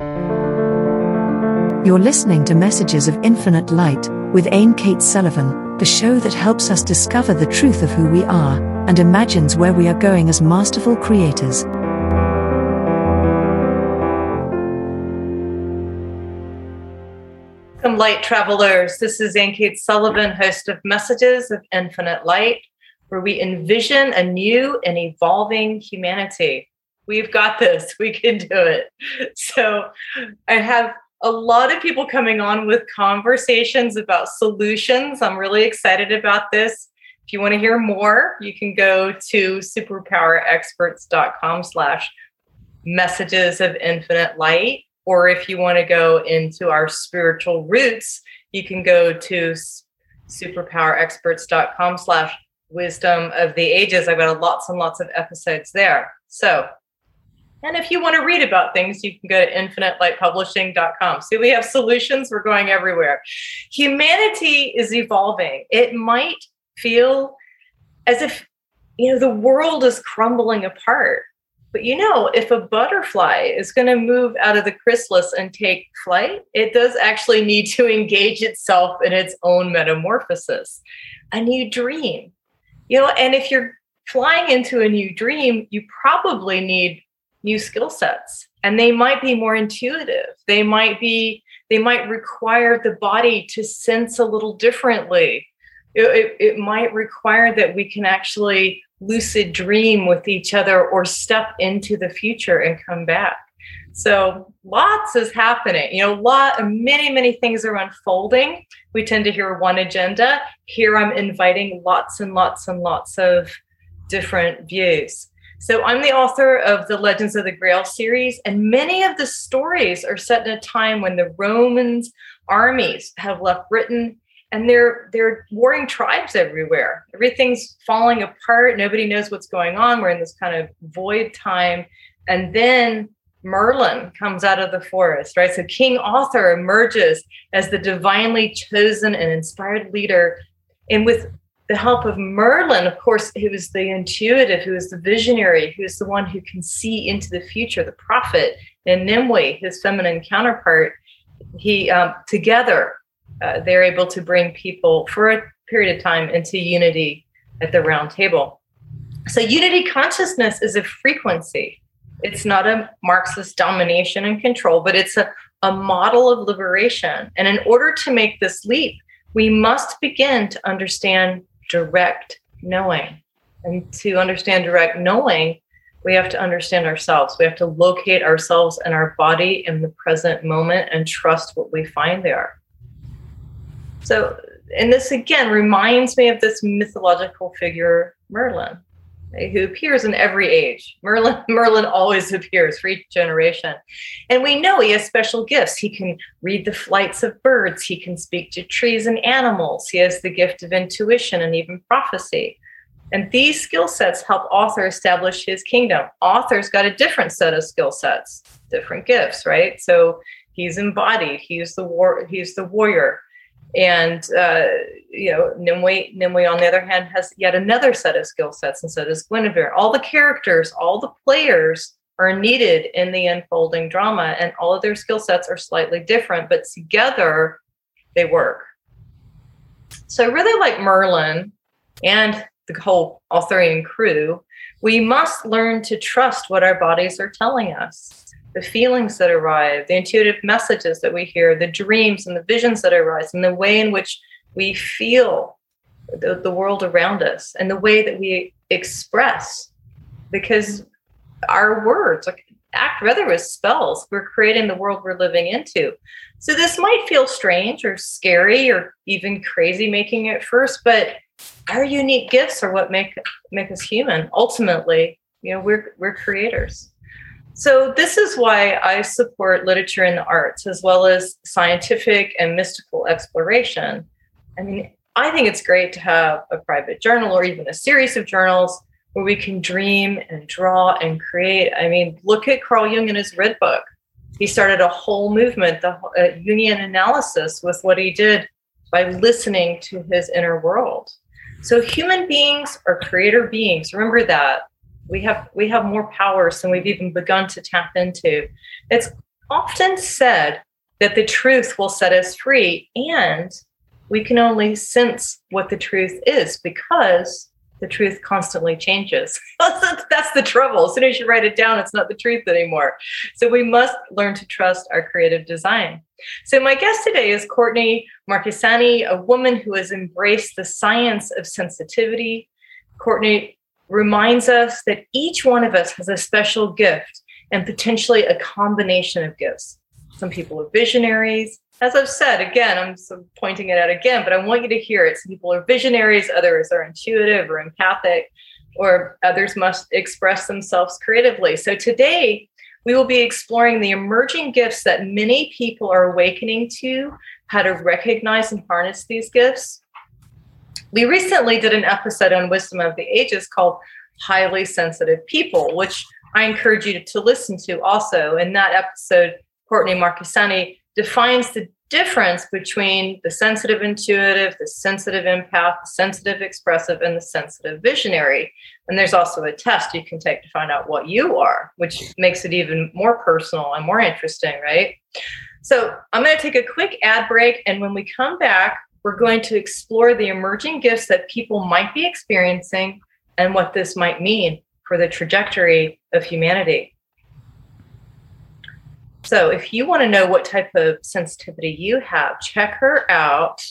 You're listening to Messages of Infinite Light with Ayn Cates Sullivan, the show that helps us discover the truth of who we are and imagines where we are going as masterful creators. Welcome, light travelers. This is Ayn Cates Sullivan, host of Messages of Infinite Light, where we envision a new and evolving humanity. We've got this, we can do it. So, I have a lot of people coming on with conversations about solutions. I'm really excited about this. If you want to hear more, you can go to superpowerexperts.com slash messages of infinite light or if you want to go into our spiritual roots, you can go to superpowerexperts.com slash wisdom of the ages. I've got lots and lots of episodes there. So, and if you want to read about things, you can go to infinitelightpublishing.com. See, we have solutions. We're going everywhere. Humanity is evolving. It might feel as if, you know, the world is crumbling apart. But you know, if a butterfly is going to move out of the chrysalis and take flight, it does actually need to engage itself in its own metamorphosis, a new dream. You know, and if you're flying into a new dream, you probably need new skill sets and they might be more intuitive. They might be they might require the body to sense a little differently. It, it, it might require that we can actually lucid dream with each other or step into the future and come back. So lots is happening. You know, lot many many things are unfolding. We tend to hear one agenda. Here I'm inviting lots and lots and lots of different views. So I'm the author of the Legends of the Grail series, and many of the stories are set in a time when the Romans armies have left Britain and they're they're warring tribes everywhere. Everything's falling apart. Nobody knows what's going on. We're in this kind of void time, and then Merlin comes out of the forest, right? So King Arthur emerges as the divinely chosen and inspired leader, and with the help of Merlin, of course, who is the intuitive, who is the visionary, who is the one who can see into the future, the prophet, and Nimue, his feminine counterpart, he um, together uh, they're able to bring people for a period of time into unity at the round table. So, unity consciousness is a frequency. It's not a Marxist domination and control, but it's a, a model of liberation. And in order to make this leap, we must begin to understand direct knowing. And to understand direct knowing, we have to understand ourselves. We have to locate ourselves and our body in the present moment and trust what we find there. So, and this again reminds me of this mythological figure, Merlin, who appears in every age. Merlin, Merlin always appears for each generation. And we know he has special gifts. He can read the flights of birds, he can speak to trees and animals, he has the gift of intuition and even prophecy. And these skill sets help Arthur establish his kingdom. Arthur's got a different set of skill sets, different gifts, right? So he's embodied, he's the war, he's the warrior and uh, you know, Nimue, Nimue on the other hand has yet another set of skill sets, and so does Guinevere. All the characters, all the players are needed in the unfolding drama, and all of their skill sets are slightly different, but together they work. So I really like Merlin and the whole Arthurian crew. We must learn to trust what our bodies are telling us the feelings that arrive, the intuitive messages that we hear, the dreams and the visions that arise, and the way in which we feel the, the world around us, and the way that we express. Because our words like, act rather as spells. We're creating the world we're living into. So this might feel strange or scary or even crazy making it first, but our unique gifts are what make make us human. Ultimately, you know, we're we're creators. So, this is why I support literature and the arts as well as scientific and mystical exploration. I mean, I think it's great to have a private journal or even a series of journals where we can dream and draw and create. I mean, look at Carl Jung and his Red Book. He started a whole movement, the uh, Jungian analysis, with what he did by listening to his inner world. So, human beings are creator beings. Remember that we have we have more powers than we've even begun to tap into it's often said that the truth will set us free. And we can only sense what the truth is because the truth constantly changes. That's the trouble. As soon as you write it down, it's not the truth anymore. So we must learn to trust our creative design. So my guest today is Courtney Marchesani, a woman who has embraced the science of sensitivity. Courtney reminds us that each one of us has a special gift and potentially a combination of gifts. Some people are visionaries. As I've said, again, I'm pointing it out again, but I want you to hear it. Some people are visionaries, others are intuitive or empathic, or others must express themselves creatively. So today, we will be exploring the emerging gifts that many people are awakening to, how to recognize and harness these gifts. We recently did an episode on Wisdom of the Ages called Highly Sensitive People, which I encourage you to listen to also. In that episode, Courtney Marchesani defines the difference between the sensitive intuitive, the sensitive empath, the sensitive expressive, and the sensitive visionary. And there's also a test you can take to find out what you are, which makes it even more personal and more interesting, right? So I'm going to take a quick ad break. And when we come back, we're going to explore the emerging gifts that people might be experiencing and what this might mean for the trajectory of humanity. So if you want to know what type of sensitivity you have, check her out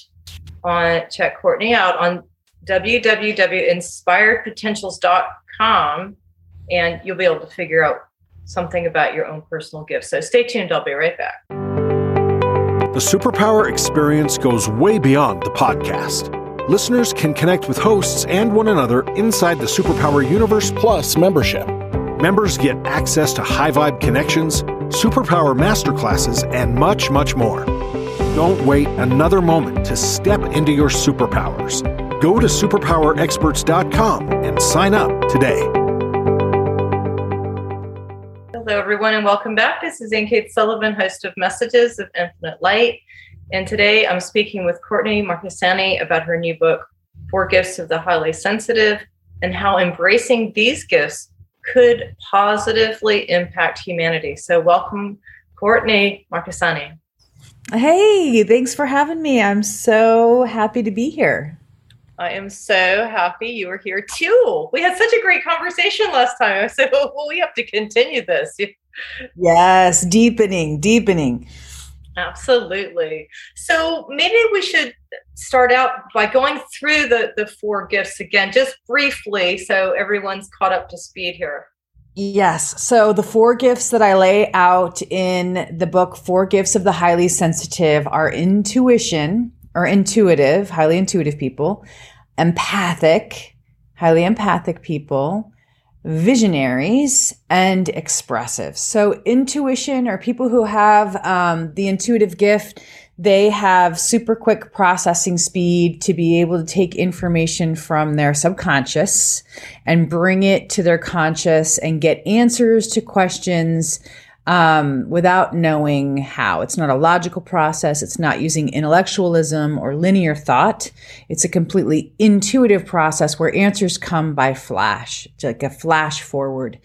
on check Courtney out on www.inspiredpotentials.com and you'll be able to figure out something about your own personal gifts. So stay tuned, I'll be right back. The Superpower experience goes way beyond the podcast. Listeners can connect with hosts and one another inside the Superpower Universe Plus membership. Members get access to high vibe connections superpower masterclasses, and much, much more. Don't wait another moment to step into your superpowers. Go to superpowerexperts.com and sign up today. Hello, everyone, and welcome back. This is Ayn Cates Sullivan, host of Messages of Infinite Light. And today I'm speaking with Courtney Marchesani about her new book, Four Gifts of the Highly Sensitive, and how embracing these gifts could positively impact humanity. So, welcome, Courtney Marchesani. Hey, thanks for having me. I'm so happy to be here. I am so happy you were here too. We had such a great conversation last time. So well, we have to continue this. Yes, deepening, deepening. Absolutely. So maybe we should start out by going through the, the four gifts again, just briefly, so everyone's caught up to speed here. Yes. So the four gifts that I lay out in the book, Four Gifts of the Highly Sensitive, are intuition or intuitive, highly intuitive people, empathic, highly empathic people, visionaries and expressive. So intuition or people who have um, the intuitive gift, they have super quick processing speed to be able to take information from their subconscious and bring it to their conscious and get answers to questions um, without knowing how. It's not a logical process. It's not using intellectualism or linear thought. It's a completely intuitive process where answers come by flash, like a flash forward.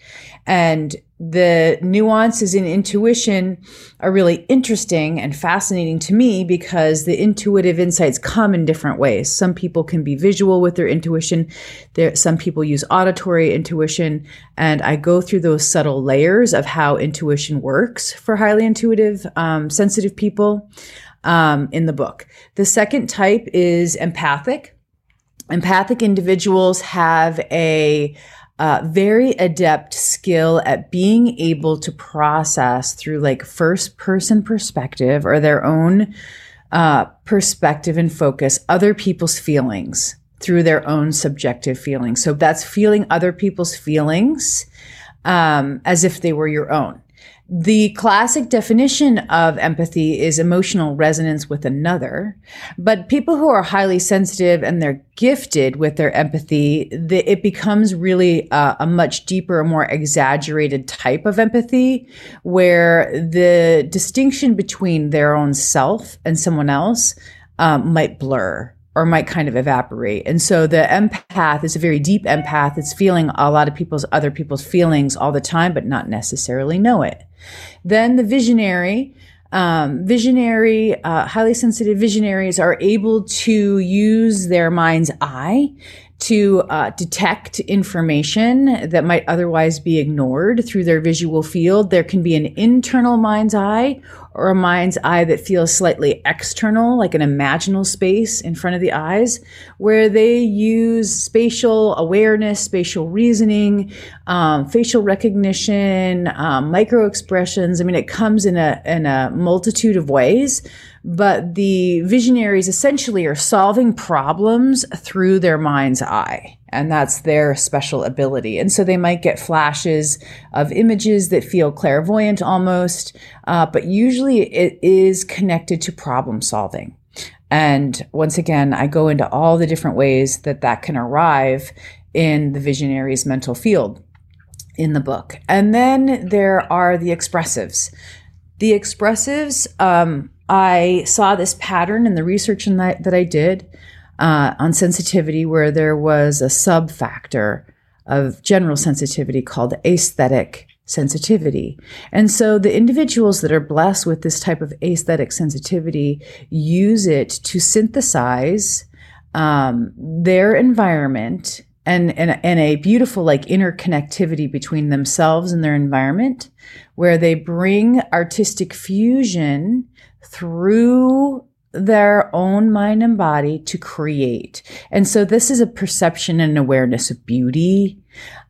And the nuances in intuition are really interesting and fascinating to me because the intuitive insights come in different ways. Some people can be visual with their intuition. There, some people use auditory intuition. And I go through those subtle layers of how intuition works for highly intuitive, um, sensitive people um, in the book. The second type is empathic. Empathic individuals have a uh, very adept skill at being able to process through like first person perspective or their own uh, perspective and focus other people's feelings through their own subjective feelings. So that's feeling other people's feelings um, as if they were your own. The classic definition of empathy is emotional resonance with another. But people who are highly sensitive and they're gifted with their empathy, the, it becomes really a, a much deeper, more exaggerated type of empathy where the distinction between their own self and someone else um, might blur or might kind of evaporate. And so the empath is a very deep empath. It's feeling a lot of people's other people's feelings all the time, but not necessarily know it. Then the visionary, um, visionary, uh, highly sensitive visionaries are able to use their mind's eye to uh, detect information that might otherwise be ignored through their visual field. There can be an internal mind's eye or a mind's eye that feels slightly external, like an imaginal space in front of the eyes, where they use spatial awareness, spatial reasoning, um, facial recognition, um, micro expressions. I mean, it comes in a in a multitude of ways but the visionaries essentially are solving problems through their mind's eye. And that's their special ability. And so they might get flashes of images that feel clairvoyant almost, uh, but usually it is connected to problem solving. And once again, I go into all the different ways that that can arrive in the visionary's mental field in the book. And then there are the expressives. The expressives, um, I saw this pattern in the research that, that I did uh, on sensitivity, where there was a sub factor of general sensitivity called aesthetic sensitivity. And so the individuals that are blessed with this type of aesthetic sensitivity use it to synthesize um, their environment and, and, and a beautiful like interconnectivity between themselves and their environment where they bring artistic fusion through their own mind and body to create. And so this is a perception and awareness of beauty,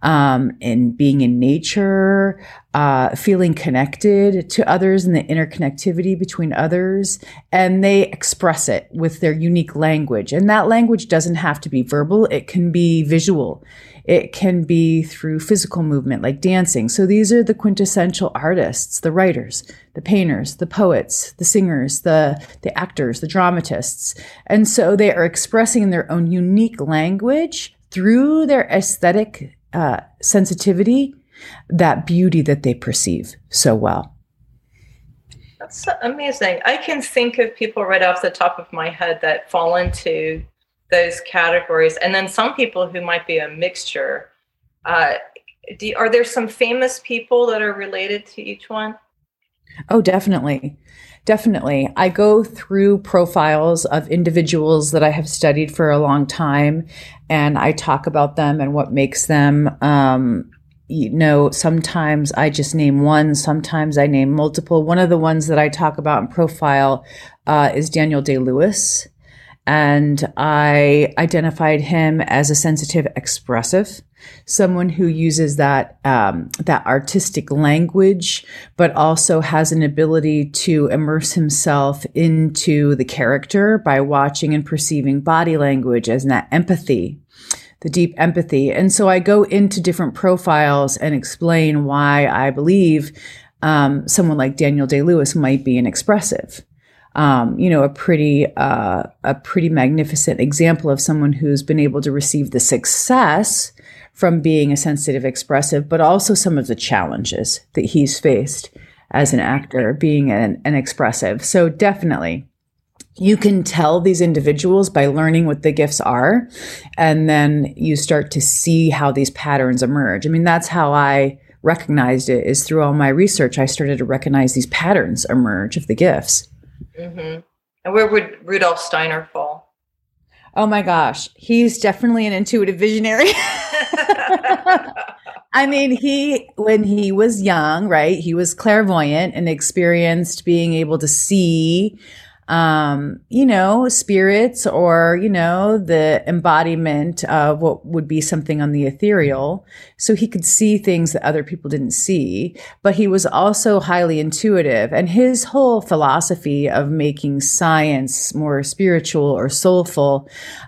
um, and being in nature, uh, feeling connected to others and the interconnectivity between others. And they express it with their unique language. And that language doesn't have to be verbal. It can be visual. It can be through physical movement like dancing. So these are the quintessential artists, the writers, the painters, the poets, the singers, the, the actors, the dramatists. And so they are expressing their own unique language through their aesthetic uh, sensitivity that beauty that they perceive so well. That's amazing. I can think of people right off the top of my head that fall into those categories, and then some people who might be a mixture. Uh, do, are there some famous people that are related to each one? Oh, definitely. Definitely. I go through profiles of individuals that I have studied for a long time and I talk about them and what makes them. Um, you know, sometimes I just name one, sometimes I name multiple. One of the ones that I talk about in profile uh, is Daniel Day Lewis and I identified him as a sensitive expressive, someone who uses that um, that artistic language, but also has an ability to immerse himself into the character by watching and perceiving body language as that empathy the deep empathy. And so I go into different profiles and explain why I believe um, someone like Daniel Day Lewis might be an expressive um, you know, a pretty uh, a pretty magnificent example of someone who's been able to receive the success from being a sensitive expressive, but also some of the challenges that he's faced as an actor, being an, an expressive. So definitely. You can tell these individuals by learning what the gifts are, and then you start to see how these patterns emerge. I mean, that's how I recognized it is through all my research. I started to recognize these patterns emerge of the gifts. Mm-hmm. And where would Rudolf Steiner fall? Oh my gosh, he's definitely an intuitive visionary. I mean, he, when he was young, right, he was clairvoyant and experienced being able to see um, you know, spirits or, you know, the embodiment of what would be something on the ethereal. So he could see things that other people didn't see, but he was also highly intuitive. And his whole philosophy of making science more spiritual or soulful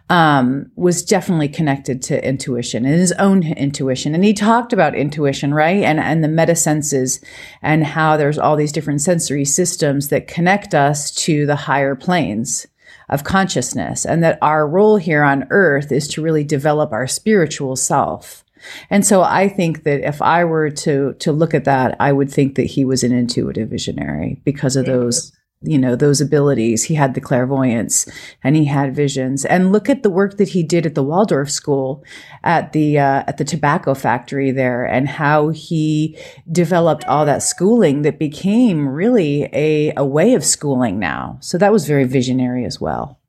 um, was definitely connected to intuition and his own intuition. And he talked about intuition, right? And, and the meta senses and how there's all these different sensory systems that connect us to the higher planes of consciousness and that our role here on earth is to really develop our spiritual self. And so I think that if I were to to look at that, I would think that he was an intuitive visionary because of those you know those abilities. He had the clairvoyance and he had visions. And look at the work that he did at the waldorf school at the uh, at the tobacco factory there and how he developed all that schooling that became really a, a way of schooling now. So that was very visionary as well.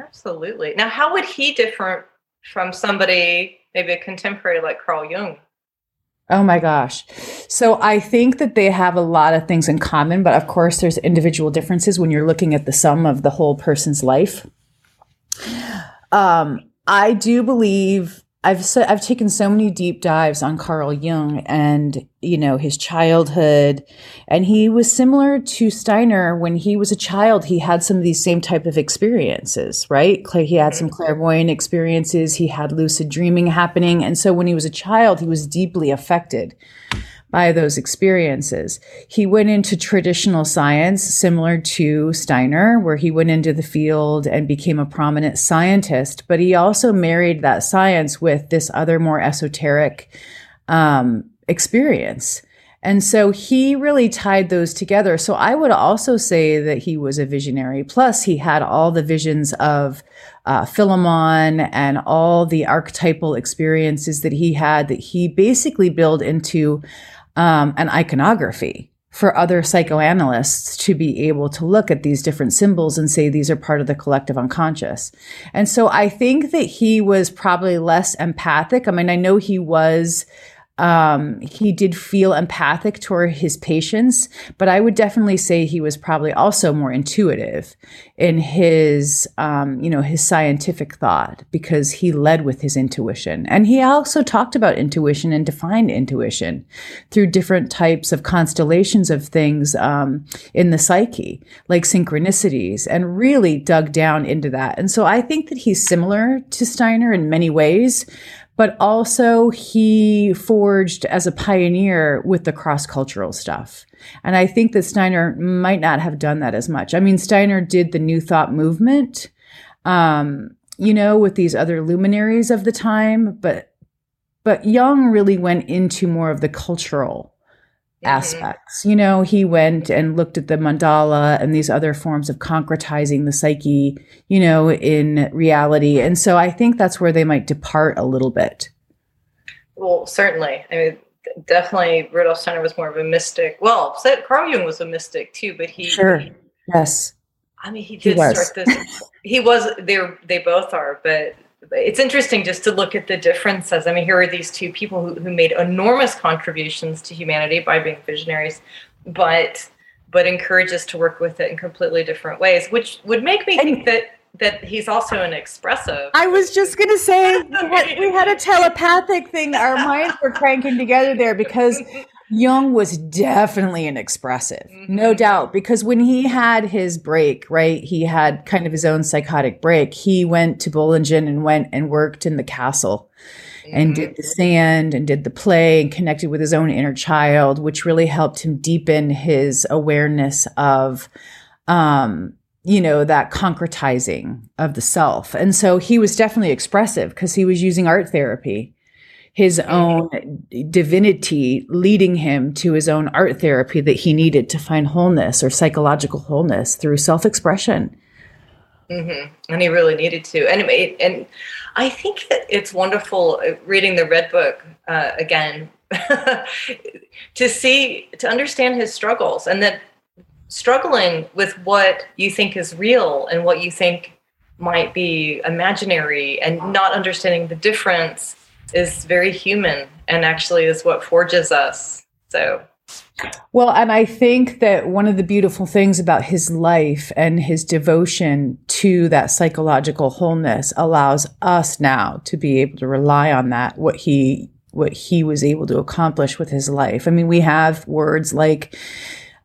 Absolutely. Now how would he differ from somebody maybe a contemporary like carl jung Oh my gosh. So I think that they have a lot of things in common, but of course, there's individual differences when you're looking at the sum of the whole person's life. Um, I do believe I've so, I've taken so many deep dives on Carl Jung and you know his childhood. And he was similar to Steiner when he was a child. He had some of these same type of experiences right? He had some mm-hmm. clairvoyant experiences. He had lucid dreaming happening. And so when he was a child he was deeply affected by those experiences. He went into traditional science, similar to Steiner, where he went into the field and became a prominent scientist, but he also married that science with this other more esoteric um, experience. And so he really tied those together. So I would also say that he was a visionary. Plus, he had all the visions of uh, Philemon and all the archetypal experiences that he had that he basically built into um, an iconography for other psychoanalysts to be able to look at these different symbols and say these are part of the collective unconscious. And so I think that he was probably less empathic. I mean, I know he was um, he did feel empathic toward his patients, but I would definitely say he was probably also more intuitive in his, um, you know, his scientific thought because he led with his intuition. And he also talked about intuition and defined intuition through different types of constellations of things um, in the psyche, like synchronicities, and really dug down into that. And so I think that he's similar to Steiner in many ways but also he forged as a pioneer with the cross cultural stuff. And I think that Steiner might not have done that as much. I mean, Steiner did the New Thought movement, um, you know, with these other luminaries of the time, but but Jung really went into more of the cultural. Mm-hmm. aspects. You know, he went and looked at the mandala and these other forms of concretizing the psyche, you know, in reality. And so I think that's where they might depart a little bit. Well, certainly. I mean, definitely Rudolf Steiner was more of a mystic. Well, said Carl Jung was a mystic too, but he Sure. He, yes. I mean, he did he start this. He was. They they both are, but it's interesting just to look at the differences. I mean, here are these two people who, who made enormous contributions to humanity by being visionaries, but but encourage us to work with it in completely different ways, which would make me think that that he's also an expressive. I was just gonna say we had, we had a telepathic thing. Our minds were cranking together there because Jung was definitely an expressive, mm-hmm. no doubt, because when he had his break, right, he had kind of his own psychotic break. He went to Bollingen and went and worked in the castle mm-hmm. and did the sand and did the play and connected with his own inner child, which really helped him deepen his awareness of, um, you know, that concretizing of the self. And so he was definitely expressive because he was using art therapy his own divinity leading him to his own art therapy that he needed to find wholeness or psychological wholeness through self-expression. Mm-hmm. and he really needed to. And and i think that it's wonderful uh, reading the red book uh, again to see to understand his struggles and that struggling with what you think is real and what you think might be imaginary and not understanding the difference is very human and actually is what forges us. So well, and I think that one of the beautiful things about his life and his devotion to that psychological wholeness allows us now to be able to rely on that, what he what he was able to accomplish with his life. I mean, we have words like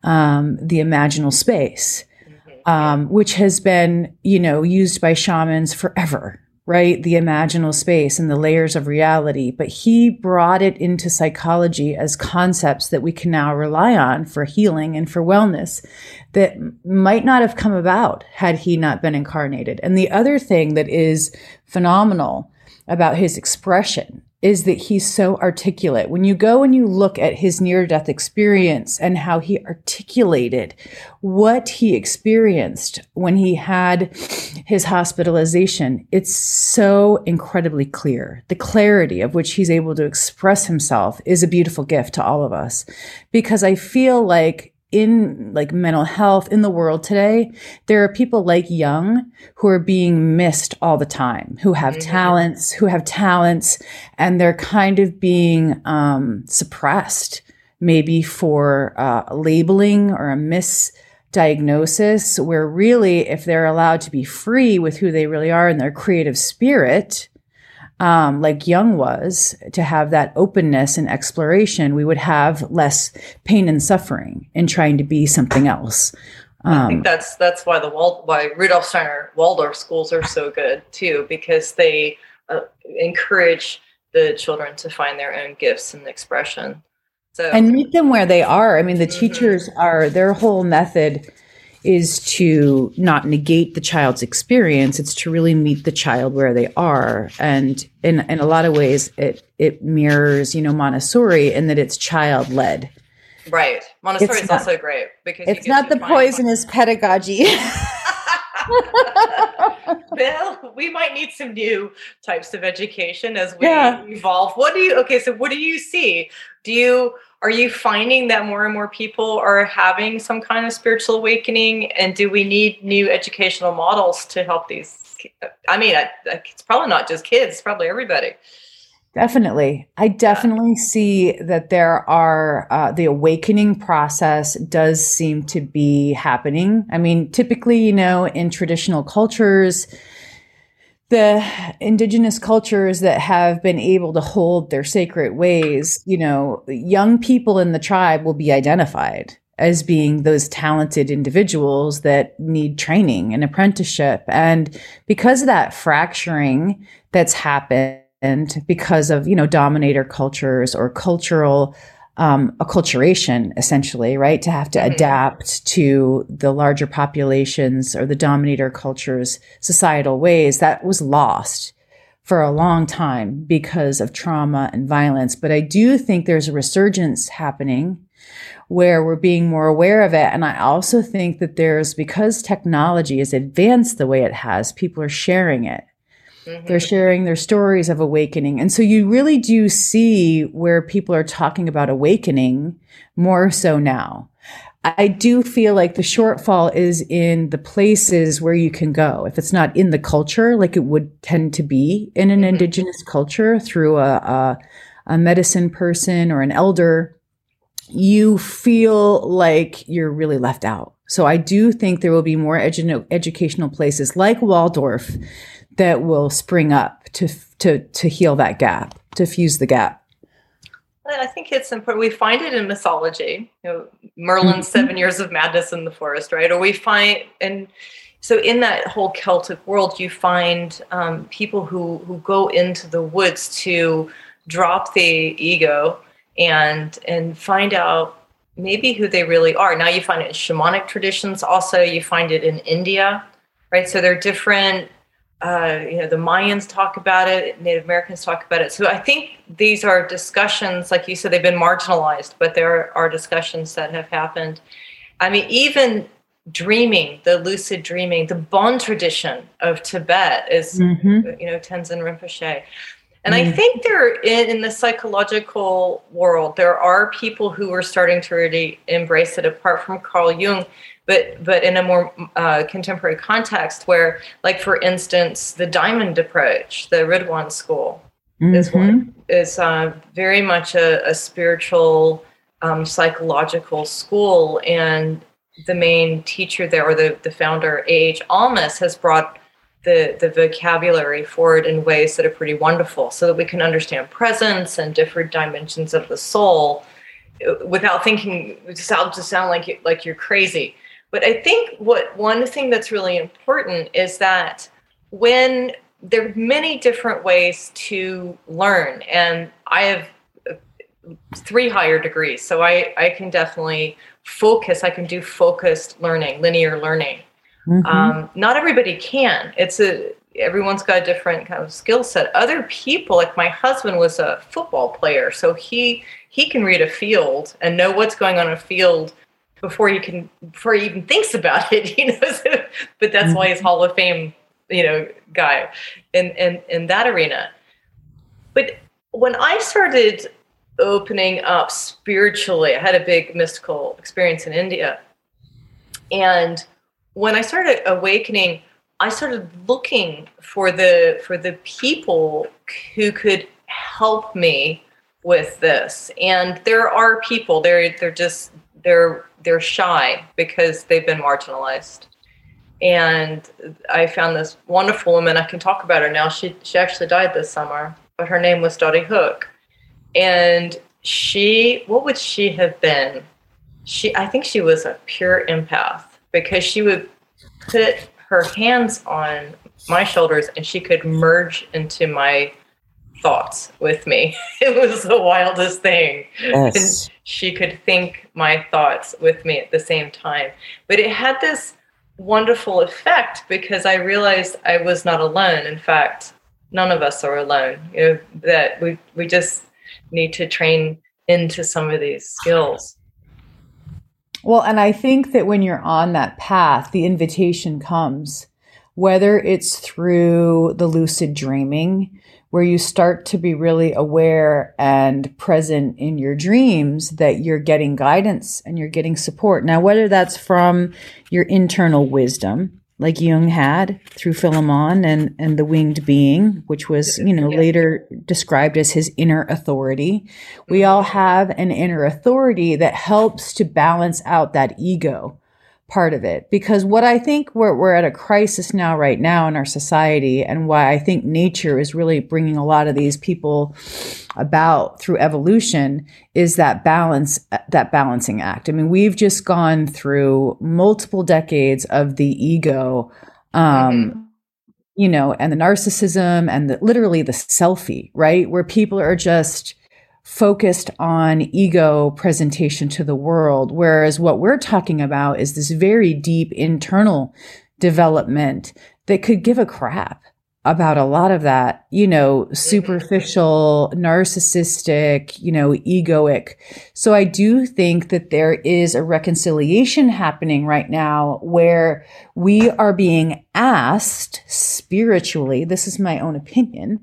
um, the imaginal space, mm-hmm. um, which has been, you know, used by shamans forever right? The imaginal space and the layers of reality. But he brought it into psychology as concepts that we can now rely on for healing and for wellness that might not have come about had he not been incarnated. And the other thing that is phenomenal about his expression is that he's so articulate. When you go and you look at his near death experience and how he articulated what he experienced when he had his hospitalization, it's so incredibly clear. The clarity of which he's able to express himself is a beautiful gift to all of us because I feel like in like mental health in the world today, there are people like Jung who are being missed all the time, who have mm-hmm. talents, who have talents, and they're kind of being um, suppressed, maybe for uh, labeling or a misdiagnosis. Where really, if they're allowed to be free with who they really are and their creative spirit, um, like Jung was, to have that openness and exploration, we would have less pain and suffering in trying to be something else. Um, I think um, that's that's why the Wald, why Rudolf Steiner Waldorf schools are so good too, because they uh, encourage the children to find their own gifts and expression. So and meet them where they are. I mean, the mm-hmm. teachers are their whole method is to not negate the child's experience. It's to really meet the child where they are. And in, in a lot of ways, it, it mirrors, you know, Montessori in that it's child led. Right. Montessori is also great because it's not the poisonous pedagogy. Bill, we might need some new types of education as we yeah. evolve. What do you okay, so what do you see? Do you are you finding that more and more people are having some kind of spiritual awakening and do we need new educational models to help these i mean it's probably not just kids probably everybody definitely. I definitely see that there are uh, the awakening process does seem to be happening. I mean typically you know in traditional cultures the indigenous cultures that have been able to hold their sacred ways, you know, young people in the tribe will be identified as being those talented individuals that need training and apprenticeship. And because of that fracturing that's happened because of, you know, dominator cultures or cultural um, acculturation, essentially, right? To have to mm-hmm. adapt to the larger populations or the dominator culture's societal ways, that was lost for a long time because of trauma and violence. But I do think there's a resurgence happening where we're being more aware of it. And I also think that there's, because technology has advanced the way it has, people are sharing it. Mm-hmm. They're sharing their stories of awakening. And so you really do see where people are talking about awakening more so now. I do feel like the shortfall is in the places where you can go. If it's not in the culture, like it would tend to be in an mm-hmm. indigenous culture through a, a, a medicine person or an elder, you feel like you're really left out. So I do think there will be more edu- educational places like Waldorf that will spring up to to to heal that gap, to fuse the gap. And I think it's important. We find it in mythology. You know, Merlin's mm-hmm. seven years of madness in the forest, right? Or we find and so in that whole Celtic world, you find um, people who who go into the woods to drop the ego and and find out maybe who they really are. Now you find it in shamanic traditions. Also, you find it in India, right? So there are different uh, you know, the Mayans talk about it, Native Americans talk about it. So I think these are discussions, like you said, they've been marginalized, but there are discussions that have happened. I mean, even dreaming, the lucid dreaming, the Bon tradition of Tibet is, mm-hmm. you know, Tenzin Rinpoche. And mm. I think there, in, in the psychological world, there are people who are starting to really embrace it. Apart from Carl Jung, but but in a more uh, contemporary context where like for instance the diamond approach the Ridhwan school mm-hmm. is one is uh, very much a, a spiritual um, psychological school. And the main teacher there or the, the founder ah Almaas has brought the, the vocabulary forward in ways that are pretty wonderful so that we can understand presence and different dimensions of the soul uh, without thinking to sound to sound like you, like you're crazy but I think what one thing that's really important is that when there are many different ways to learn, and I have uh, three higher degrees, so I, I can definitely focus. I can do focused learning, linear learning. Mm-hmm. Um, not everybody can. It's a everyone's got a different kind of skill set. Other people, like my husband was a football player, so he he can read a field and know what's going on in a field before he can before he even thinks about it. He knows, but that's why he's mm-hmm. Hall of Fame, you know, guy in in in that arena. But when I started opening up spiritually, I had a big mystical experience in India, and when I started awakening, I started looking for the for the people who could help me with this. And there are people they're they're just they're they're shy because they've been marginalized. And I found this wonderful woman. I can talk about her now. She she actually died this summer, but her name was Dottie Hook. And she, what would she have been? She, I think she was a pure empath because she would put her hands on my shoulders and she could merge into my thoughts with me. It was the wildest thing. Yes. she could think my thoughts with me at the same time. But it had this wonderful effect because I realized I was not alone. In fact, none of us are alone. You know, that we we just need to train into some of these skills. Well, and I think that when you're on that path, the invitation comes, whether it's through the lucid dreaming, where you start to be really aware and present in your dreams that you're getting guidance and you're getting support. Now, whether that's from your internal wisdom, like Jung had through Philemon and, and the winged being, which was, you know, later described as his inner authority. We all have an inner authority that helps to balance out that ego part of it. Because what I think we're, we're at a crisis now, right now in our society, and why I think nature is really bringing a lot of these people about through evolution is that balance, that balancing act. I mean, we've just gone through multiple decades of the ego, um, mm-hmm. you know, and the narcissism and the, literally the selfie, right? Where people are just, focused on ego presentation to the world. Whereas what we're talking about is this very deep internal development that could give a crap about a lot of that, you know, superficial, narcissistic, you know, egoic. So I do think that there is a reconciliation happening right now where we are being asked spiritually, this is my own opinion,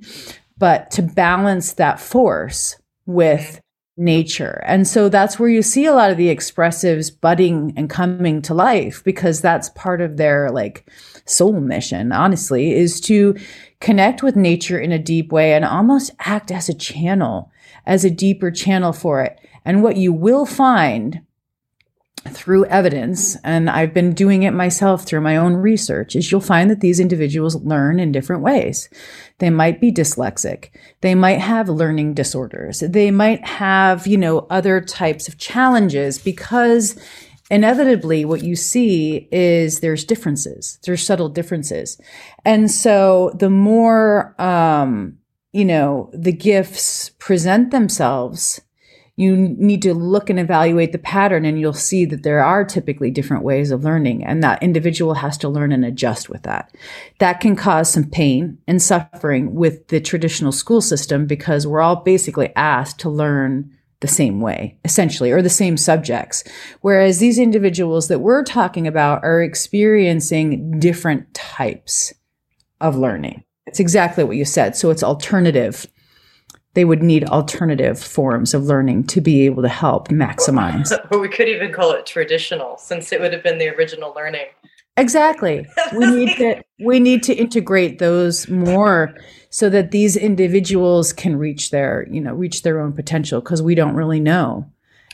but to balance that force with mm-hmm. nature. And so that's where you see a lot of the expressives budding and coming to life because that's part of their like soul mission, honestly, is to connect with nature in a deep way and almost act as a channel, as a deeper channel for it. And what you will find through evidence, and I've been doing it myself through my own research, is you'll find that these individuals learn in different ways. They might be dyslexic. They might have learning disorders. They might have, you know, other types of challenges because inevitably what you see is there's differences. There's subtle differences. And so the more, um, you know, the gifts present themselves you need to look and evaluate the pattern and you'll see that there are typically different ways of learning and that individual has to learn and adjust with that. That can cause some pain and suffering with the traditional school system because we're all basically asked to learn the same way essentially or the same subjects. Whereas these individuals that we're talking about are experiencing different types of learning. It's exactly what you said. So it's alternative they would need alternative forms of learning to be able to help maximize. Or we could even call it traditional, since it would have been the original learning. Exactly. We need to we need to integrate those more so that these individuals can reach their, you know, reach their own potential because we don't really know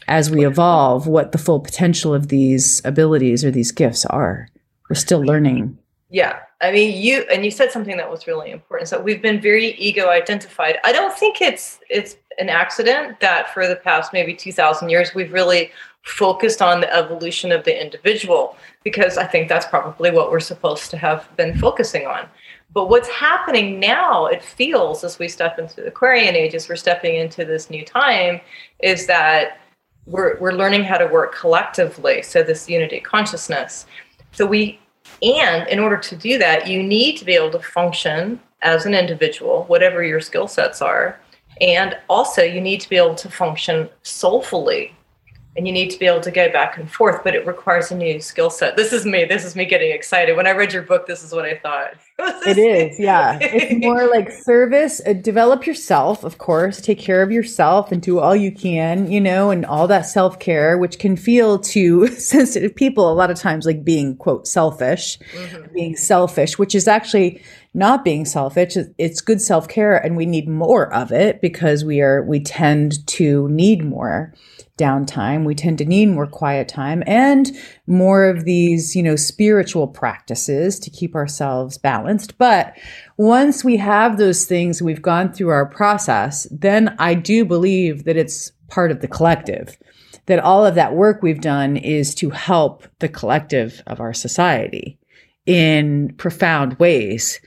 as we evolve what the full potential of these abilities or these gifts are. We're still learning. Yeah. I mean, you and you said something that was really important. So we've been very ego identified. I don't think it's it's an accident that for the past maybe 2000 years we've really focused on the evolution of the individual because I think that's probably what we're supposed to have been focusing on. But what's happening now, it feels as we step into the Aquarian age, as we're stepping into this new time, is that we're, we're learning how to work collectively. So, this unity consciousness. So, we And in order to do that, you need to be able to function as an individual, whatever your skill sets are. And also, you need to be able to function soulfully and you need to be able to go back and forth, but it requires a new skill set. This is me. This is me getting excited. When I read your book, this is what I thought. it is, yeah. It's more like service. Uh, develop yourself, of course. Take care of yourself and do all you can, you know, and all that self care, which can feel to sensitive people a lot of times like being quote selfish, mm-hmm. being selfish, which is actually not being selfish. It's good self care, and we need more of it because we are we tend to need more downtime. We tend to need more quiet time and more of these, you know, spiritual practices to keep ourselves balanced. But once we have those things, we've gone through our process, then I do believe that it's part of the collective. That all of that work we've done is to help the collective of our society in profound ways.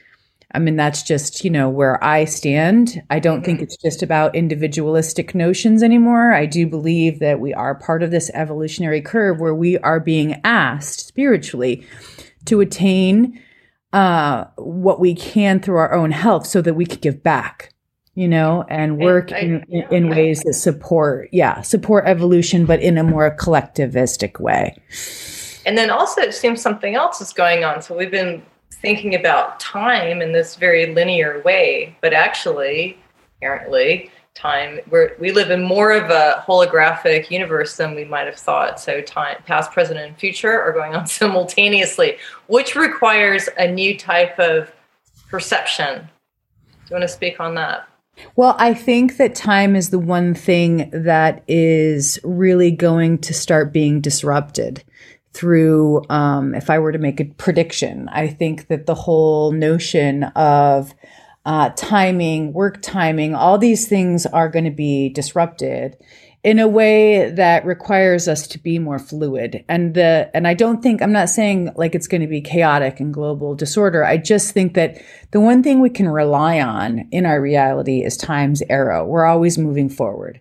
I mean, that's just, you know, where I stand. I don't think mm-hmm. it's just about individualistic notions anymore. I do believe that we are part of this evolutionary curve where we are being asked spiritually to attain uh, what we can through our own health so that we could give back, you know, and work I, in, in, in ways that support, yeah, support evolution, but in a more collectivistic way. And then also, it seems something else is going on. So we've been thinking about time in this very linear way, but actually, apparently, time where we live in more of a holographic universe than we might have thought. So time, past, present, and future are going on simultaneously, which requires a new type of perception. Do you want to speak on that? Well, I think that time is the one thing that is really going to start being disrupted through, um, if I were to make a prediction, I think that the whole notion of uh, timing, work timing, all these things are going to be disrupted in a way that requires us to be more fluid. And the and I don't think I'm not saying like it's going to be chaotic and global disorder. I just think that the one thing we can rely on in our reality is time's arrow. We're always moving forward.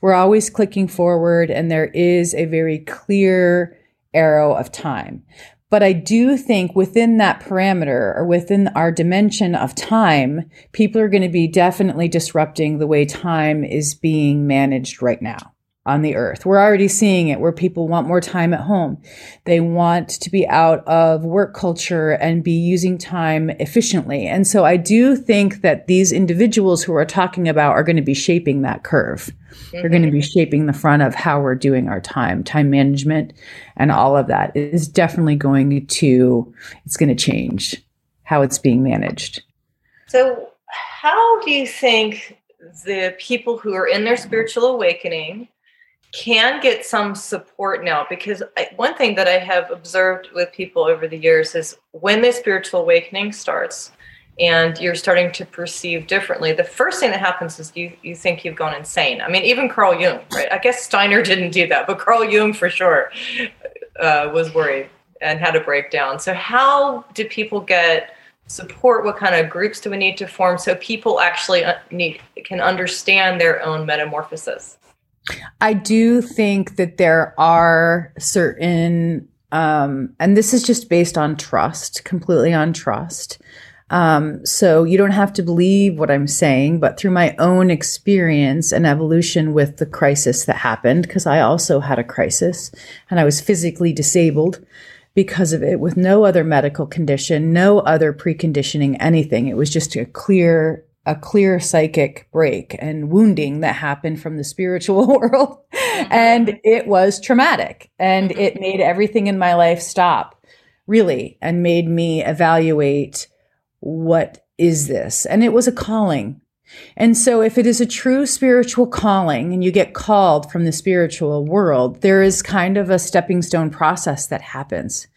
We're always clicking forward and there is a very clear arrow of time. But I do think within that parameter or within our dimension of time, people are going to be definitely disrupting the way time is being managed right now on the earth. We're already seeing it where people want more time at home. They want to be out of work culture and be using time efficiently. And so I do think that these individuals who are talking about are going to be shaping that curve. They're going to be shaping the front of how we're doing our time, time management and all of that is definitely going to, it's going to change how it's being managed. So how do you think the people who are in their spiritual awakening can get some support now because I, one thing that I have observed with people over the years is when the spiritual awakening starts and you're starting to perceive differently, the first thing that happens is you you think you've gone insane. I mean, even Carl Jung, right? I guess Steiner didn't do that, but Carl Jung for sure uh, was worried and had a breakdown. So, how do people get support? What kind of groups do we need to form so people actually uh, need can understand their own metamorphosis? I do think that there are certain, um, and this is just based on trust, completely on trust. Um, so you don't have to believe what I'm saying, but through my own experience and evolution with the crisis that happened, because I also had a crisis and I was physically disabled because of it with no other medical condition, no other preconditioning, anything. It was just a clear a clear psychic break and wounding that happened from the spiritual world. Mm-hmm. and it was traumatic and mm-hmm. it made everything in my life stop really and made me evaluate what is this? And it was a calling. And so, if it is a true spiritual calling and you get called from the spiritual world, there is kind of a stepping stone process that happens.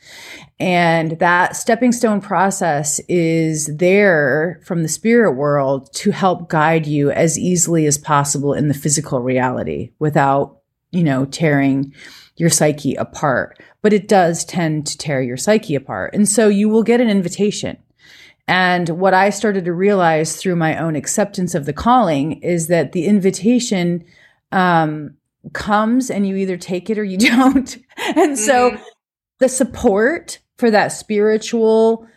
And that stepping stone process is there from the spirit world to help guide you as easily as possible in the physical reality without, you know, tearing your psyche apart. But it does tend to tear your psyche apart. And so you will get an invitation. And what I started to realize through my own acceptance of the calling is that the invitation um, comes and you either take it or you don't. and so mm-hmm the support for that spiritual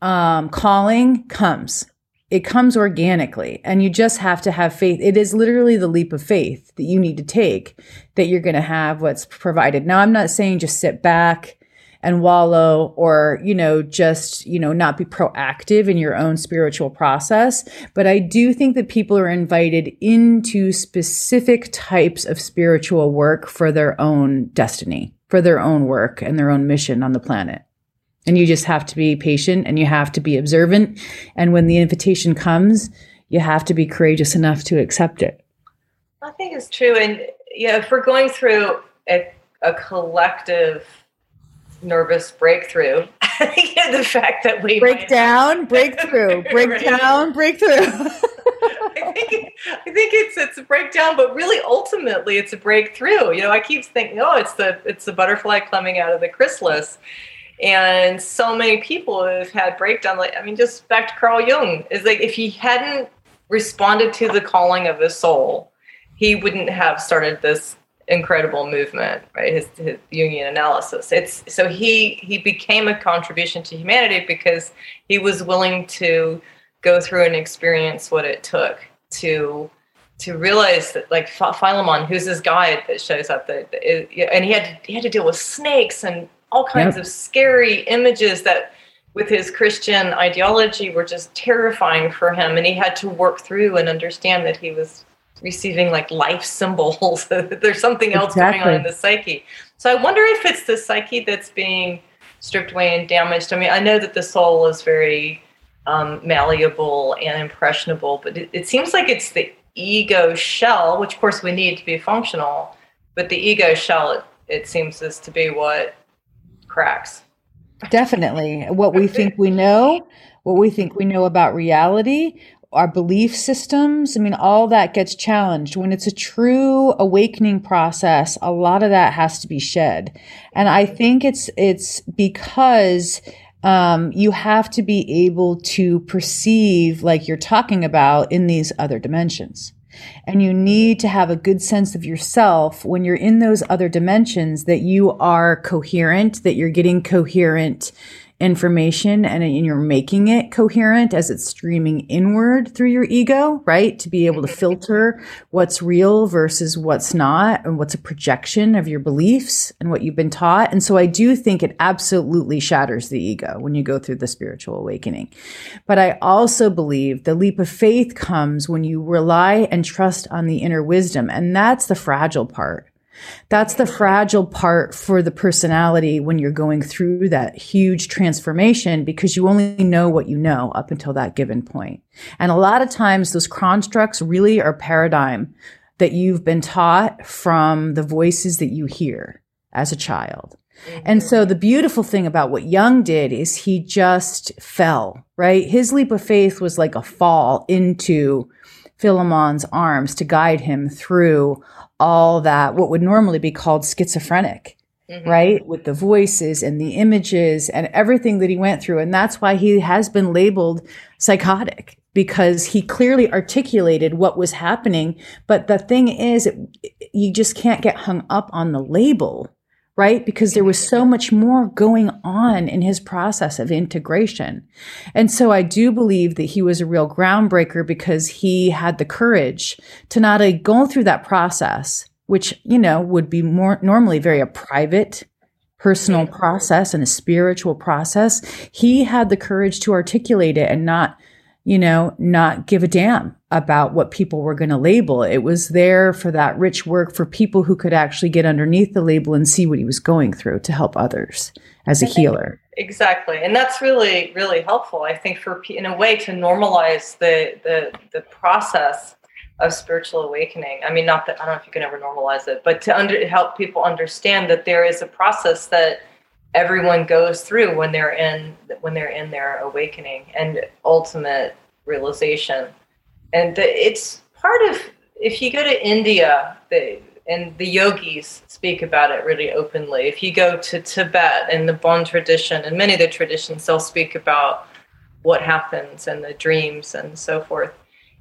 um, calling comes. It comes organically, and you just have to have faith. It is literally the leap of faith that you need to take that you're going to have what's provided. Now, I'm not saying just sit back and wallow or, you know, just, you know, not be proactive in your own spiritual process. But I do think that people are invited into specific types of spiritual work for their own destiny, for their own work and their own mission on the planet. And you just have to be patient and you have to be observant. And when the invitation comes, you have to be courageous enough to accept it. I think it's true. And yeah, if we're going through a, a collective nervous breakthrough, the fact that we break down, breakthrough, break down, breakthrough. I think I think it's it's a breakdown, but really ultimately it's a breakthrough. You know, I keep thinking, oh, it's the it's the butterfly coming out of the chrysalis. And so many people have had breakdown. Like, I mean, just back to Carl Jung is like if he hadn't responded to the calling of his soul, he wouldn't have started this incredible movement, right? His, his Jungian analysis. It's so he he became a contribution to humanity because he was willing to go through and experience what it took to to realize that like Philemon, who's his guide that shows up that, and he had to, he had to deal with snakes and all kinds yep. of scary images that with his Christian ideology were just terrifying for him. And he had to work through and understand that he was receiving like life symbols. There's something else exactly. going on in the psyche. So I wonder if it's the psyche that's being stripped away and damaged. I mean, I know that the soul is very um, malleable and impressionable, but it, it seems like it's the ego shell, which of course we need to be functional, but the ego shell, it, it seems is to be what cracks. Definitely. What we think we know, what we think we know about reality, our belief systems. I mean, all that gets challenged. When it's a true awakening process, a lot of that has to be shed. And I think it's, it's because um, you have to be able to perceive, like you're talking about, in these other dimensions. And you need to have a good sense of yourself when you're in those other dimensions that you are coherent, that you're getting coherent information and, you're making it coherent as it's streaming inward through your ego, right? To be able to mm-hmm. filter what's real versus what's not and what's a projection of your beliefs and what you've been taught. And so I do think it absolutely shatters the ego when you go through the spiritual awakening. But I also believe the leap of faith comes when you rely and trust on the inner wisdom. And that's the fragile part that's the fragile part for the personality when you're going through that huge transformation because you only know what you know up until that given point. And a lot of times those constructs really are paradigm that you've been taught from the voices that you hear as a child. And so the beautiful thing about what Jung did is he just fell, right? His leap of faith was like a fall into Philemon's arms to guide him through all that, what would normally be called schizophrenic, mm-hmm. right? With the voices and the images and everything that he went through. And that's why he has been labeled psychotic because he clearly articulated what was happening. But the thing is, it, you just can't get hung up on the label right? Because there was so much more going on in his process of integration. And so I do believe that he was a real groundbreaker because he had the courage to not only go through that process, which, you know, would be more normally very a private, personal process and a spiritual process. He had the courage to articulate it and not you know, not give a damn about what people were going to label. It was there for that rich work for people who could actually get underneath the label and see what he was going through to help others as a healer. Exactly. And that's really, really helpful. I think for, in a way to normalize the, the, the process of spiritual awakening. I mean, not that, I don't know if you can ever normalize it, but to under, help people understand that there is a process that everyone goes through when they're in when they're in their awakening and ultimate realization. And the, it's part of if you go to india the, and the yogis speak about it really openly. If you go to tibet and the bon tradition and many of the traditions they'll speak about what happens and the dreams and so forth.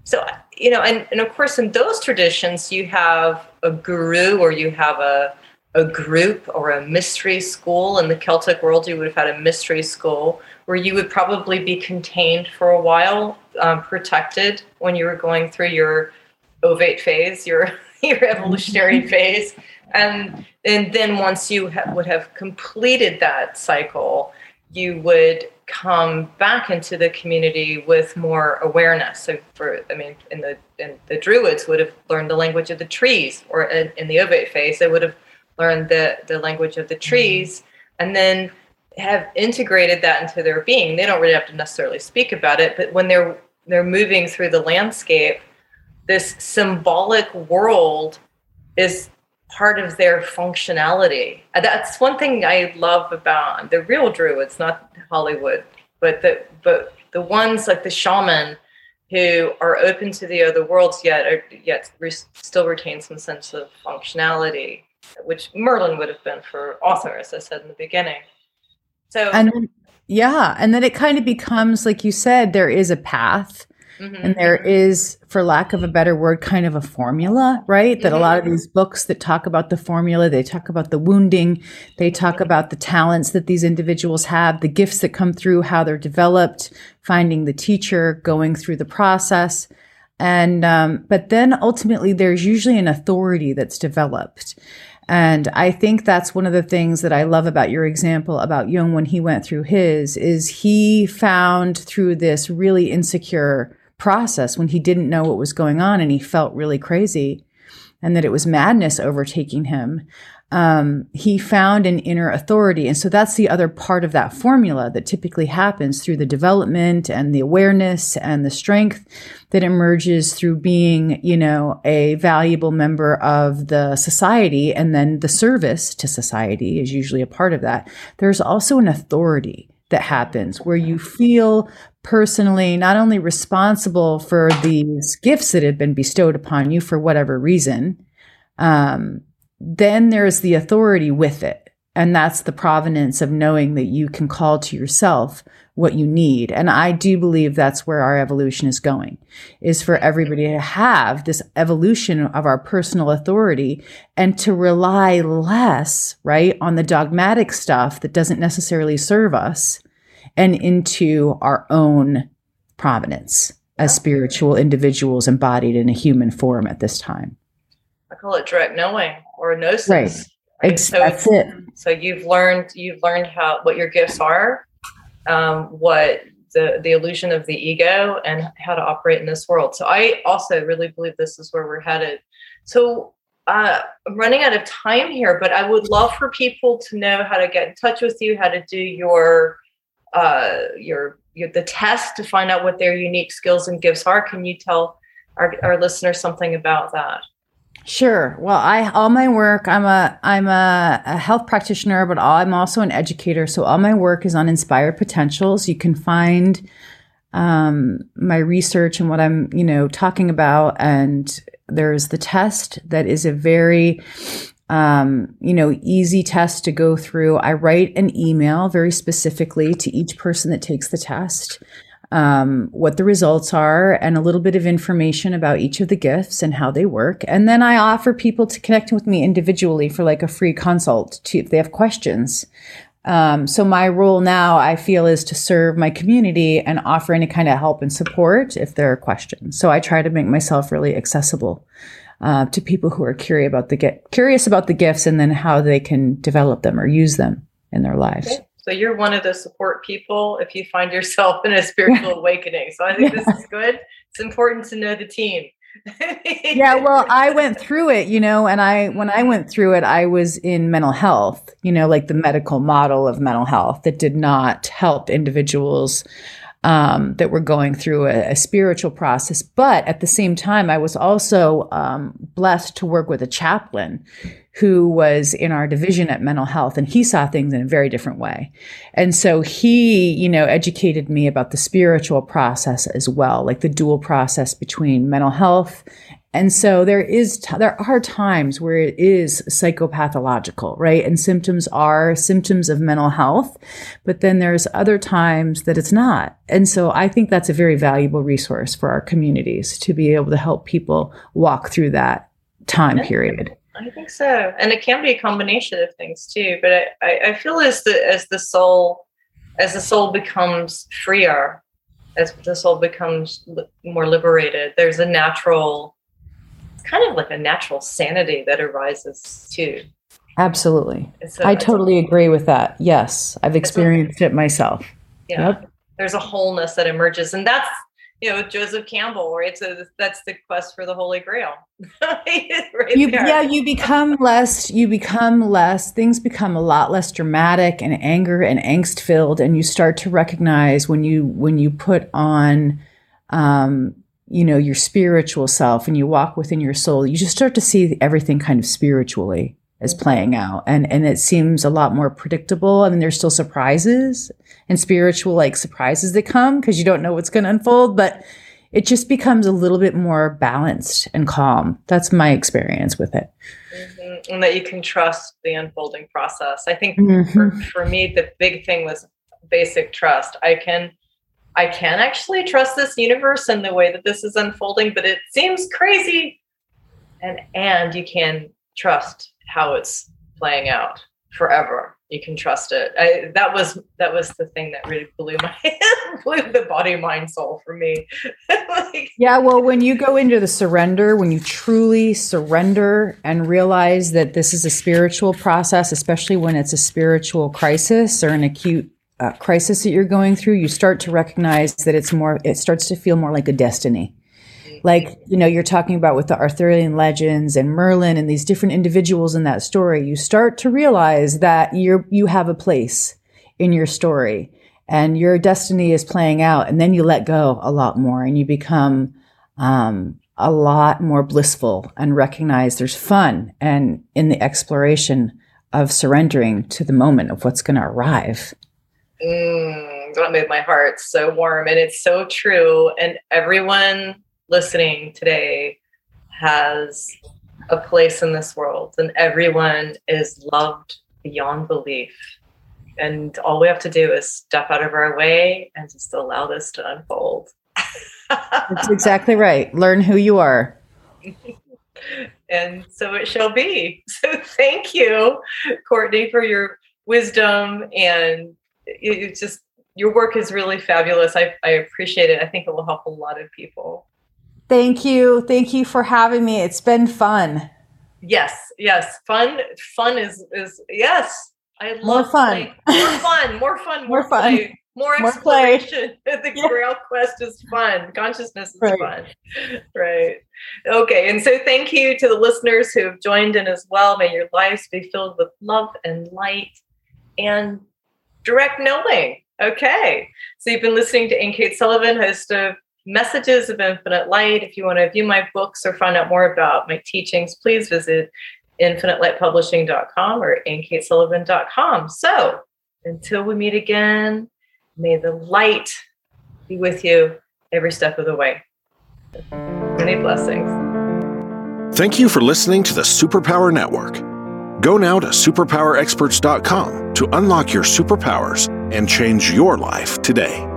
So you know and, and of course in those traditions you have a guru or you have a a group or a mystery school. In the Celtic world, you would have had a mystery school where you would probably be contained for a while, um, protected when you were going through your ovate phase, your your evolutionary mm-hmm. phase, and and then once you ha- would have completed that cycle, you would come back into the community with more awareness. So, for I mean, in the in the Druids would have learned the language of the trees, or in, in the ovate phase, they would have learned the the language of the mm-hmm. trees, and then have integrated that into their being. They don't really have to necessarily speak about it, but when they're they're moving through the landscape, this symbolic world is part of their functionality. And that's one thing I love about the real Druids, not Hollywood, but the but the ones like the shaman who are open to the other worlds yet are, yet re- still retain some sense of functionality, which Merlin would have been for Arthur, as I said in the beginning. So and yeah, and then it kind of becomes like you said, there is a path Mm-hmm. And there is, for lack of a better word, kind of a formula, right? That mm-hmm. a lot of mm-hmm. these books that talk about the formula, they talk about the wounding, they talk about the talents that these individuals have, the gifts that come through, how they're developed, finding the teacher, going through the process. And, um, but then ultimately there's usually an authority that's developed. And I think that's one of the things that I love about your example about Jung when he went through his is he found through this really insecure process when he didn't know what was going on and he felt really crazy and that it was madness overtaking him. Um, he found an inner authority. And so that's the other part of that formula that typically happens through the development and the awareness and the strength that emerges through being, you know, a valuable member of the society. And then the service to society is usually a part of that. There's also an authority that happens where you feel personally not only responsible for these gifts that have been bestowed upon you for whatever reason, um, then there's the authority with it. And that's the provenance of knowing that you can call to yourself what you need. And I do believe that's where our evolution is going, is for everybody to have this evolution of our personal authority and to rely less, right, on the dogmatic stuff that doesn't necessarily serve us and into our own provenance as spiritual individuals embodied in a human form at this time. I call it direct knowing or gnosis. Right. right? So, That's it. So you've learned you've learned how what your gifts are, um, what the the illusion of the ego, and how to operate in this world. So I also really believe this is where we're headed. So uh, I'm running out of time here, but I would love for people to know how to get in touch with you, how to do your uh, your, your the test to find out what their unique skills and gifts are. Can you tell our, our listeners something about that? Sure. Well, I all my work. I'm a I'm a, a health practitioner, but I'm also an educator. So all my work is on inspired potentials. You can find um, my research and what I'm you know talking about, and there's the test that is a very um, you know, easy test to go through. I write an email very specifically to each person that takes the test, um, what the results are, and a little bit of information about each of the gifts and how they work. And then I offer people to connect with me individually for like a free consult to, if they have questions. Um, so my role now, I feel, is to serve my community and offer any kind of help and support if there are questions. So I try to make myself really accessible uh, to people who are curious about the get curious about the gifts and then how they can develop them or use them in their lives. Okay. So you're one of the support people if you find yourself in a spiritual awakening. So I think yeah. this is good. It's important to know the team. yeah, well, I went through it, you know, and I when I went through it, I was in mental health, you know, like the medical model of mental health that did not help individuals um, that were going through a, a, spiritual process. But at the same time, I was also um, blessed to work with a chaplain who was in our division at mental health and he saw things in a very different way. And so he, you know, educated me about the spiritual process as well, like the dual process between mental health and so there is, t- there are times where it is psychopathological, right? And symptoms are symptoms of mental health, but then there's other times that it's not. And so I think that's a very valuable resource for our communities to be able to help people walk through that time period. I think so, and it can be a combination of things too. But I, I, feel as the as the soul as the soul becomes freer, as the soul becomes li- more liberated, there's a natural, kind of like a natural sanity that arises too. Absolutely. I totally agree with that. Yes, I've experienced it myself. yeah. Yep. There's a wholeness that emerges, and that's you know Joseph Campbell, right? So that's the quest for the Holy Grail. right You, yeah, you become less, you become less, things become a lot less dramatic and anger and angst filled. And you start to recognize when you, when you put on, um, you know, your spiritual self and you walk within your soul, you just start to see everything kind of spiritually as playing out. And, and it seems a lot more predictable. I mean, there's still surprises and spiritual like surprises that come because you don't know what's going to unfold, but it just becomes a little bit more balanced and calm. That's my experience with it. Mhm. and that you can trust the unfolding process. I think Mhm. for, for me, the big thing was basic trust. I can I can actually trust this universe and the way that this is unfolding, but it seems crazy. And and you can trust how it's playing out forever. You can trust it. I, that was that was the thing that really blew my blew the body, mind, soul for me. like, Yeah, well, when you go into the surrender, when you truly surrender and realize that this is a spiritual process, especially when it's a spiritual crisis or an acute uh, crisis that you're going through, you start to recognize that it's more, it starts to feel more like a destiny. Like, you know, you're talking about with the Arthurian legends and Merlin and these different individuals in that story, you start to realize that you're, you have a place in your story and your destiny is playing out. And then you let go a lot more and you become, um, a lot more blissful and recognize there's fun and in the exploration of surrendering to the moment of what's going to arrive. Mm, that made my heart so warm. And it's so true. And everyone listening today has a place in this world, and everyone is loved beyond belief. And all we have to do is step out of our way and just allow this to unfold. That's exactly right. Learn who you are. and so it shall be. So thank you, Courtney, for your wisdom and it, it's just your work is really fabulous. I, I appreciate it. I think it will help a lot of people. Thank you. Thank you for having me. It's been fun. Yes, yes. Fun, fun is is yes. I love More fun. playing- more fun, more fun, more, More fun. play, more More play. exploration. the Yeah. Grail quest is fun. Consciousness is Right. fun. Right. Okay. And so thank you to the listeners who have joined in as well. May your lives be filled with love and light and direct knowing. Okay. So you've been listening to Ayn Cates Sullivan, host of Messages of Infinite Light. If you want to view my books or find out more about my teachings, please visit infinitelightpublishing.com or ankatesullivan.com. So until we meet again, may the light be with you every step of the way. Many blessings. Thank you for listening to the Superpower Network. Go now to superpowerexperts.com to unlock your superpowers and change your life today.